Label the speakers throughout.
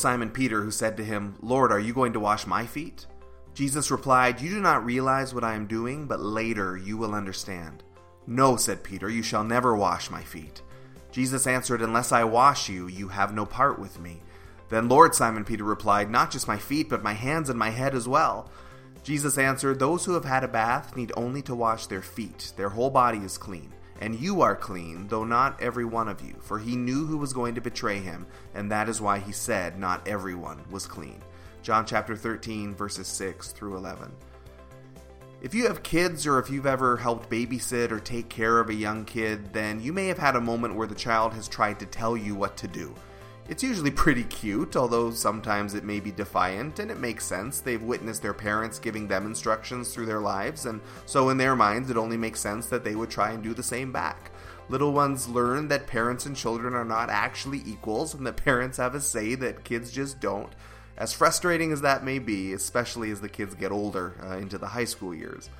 Speaker 1: Simon Peter, who said to him, Lord, are you going to wash my feet? Jesus replied, You do not realize what I am doing, but later you will understand. No, said Peter, you shall never wash my feet. Jesus answered, Unless I wash you, you have no part with me. Then, Lord, Simon Peter replied, Not just my feet, but my hands and my head as well. Jesus answered, Those who have had a bath need only to wash their feet. Their whole body is clean. And you are clean, though not every one of you. For he knew who was going to betray him, and that is why he said, Not everyone was clean. John chapter 13, verses 6 through 11. If you have kids or if you've ever helped babysit or take care of a young kid, then you may have had a moment where the child has tried to tell you what to do. It's usually pretty cute, although sometimes it may be defiant, and it makes sense. They've witnessed their parents giving them instructions through their lives, and so in their minds, it only makes sense that they would try and do the same back. Little ones learn that parents and children are not actually equals, and that parents have a say that kids just don't. As frustrating as that may be, especially as the kids get older uh, into the high school years.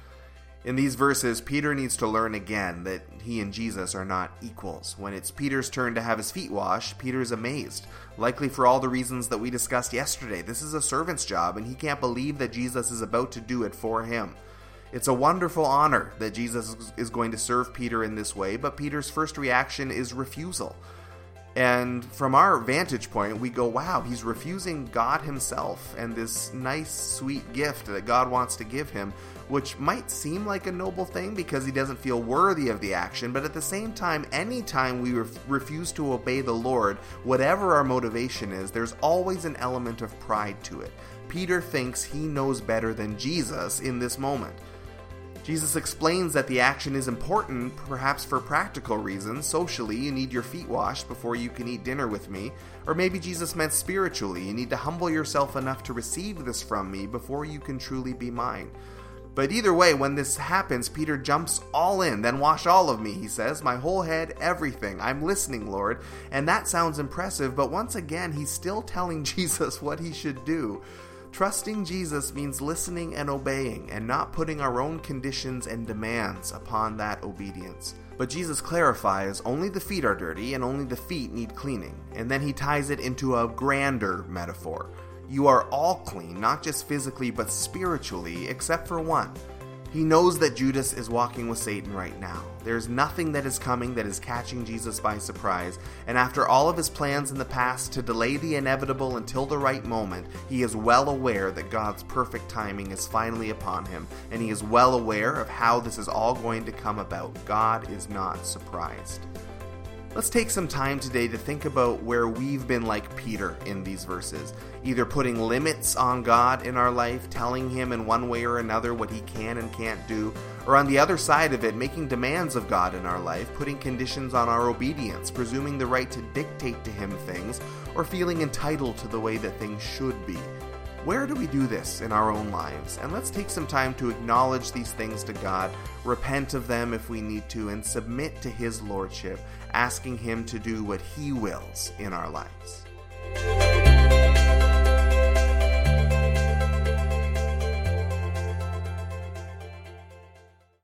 Speaker 1: In these verses, Peter needs to learn again that he and Jesus are not equals. When it's Peter's turn to have his feet washed, Peter's amazed, likely for all the reasons that we discussed yesterday. This is a servant's job, and he can't believe that Jesus is about to do it for him. It's a wonderful honor that Jesus is going to serve Peter in this way, but Peter's first reaction is refusal. And from our vantage point, we go, wow, he's refusing God himself and this nice, sweet gift that God wants to give him, which might seem like a noble thing because he doesn't feel worthy of the action. But at the same time, anytime we ref- refuse to obey the Lord, whatever our motivation is, there's always an element of pride to it. Peter thinks he knows better than Jesus in this moment. Jesus explains that the action is important, perhaps for practical reasons. Socially, you need your feet washed before you can eat dinner with me. Or maybe Jesus meant spiritually, you need to humble yourself enough to receive this from me before you can truly be mine. But either way, when this happens, Peter jumps all in. Then wash all of me, he says. My whole head, everything. I'm listening, Lord. And that sounds impressive, but once again, he's still telling Jesus what he should do. Trusting Jesus means listening and obeying and not putting our own conditions and demands upon that obedience. But Jesus clarifies only the feet are dirty and only the feet need cleaning. And then he ties it into a grander metaphor. You are all clean, not just physically but spiritually, except for one. He knows that Judas is walking with Satan right now. There's nothing that is coming that is catching Jesus by surprise, and after all of his plans in the past to delay the inevitable until the right moment, he is well aware that God's perfect timing is finally upon him, and he is well aware of how this is all going to come about. God is not surprised. Let's take some time today to think about where we've been like Peter in these verses, either putting limits on God in our life, telling Him in one way or another what He can and can't do, or on the other side of it, making demands of God in our life, putting conditions on our obedience, presuming the right to dictate to Him things, or feeling entitled to the way that things should be. Where do we do this in our own lives? And let's take some time to acknowledge these things to God, repent of them if we need to, and submit to His Lordship, asking Him to do what He wills in our lives.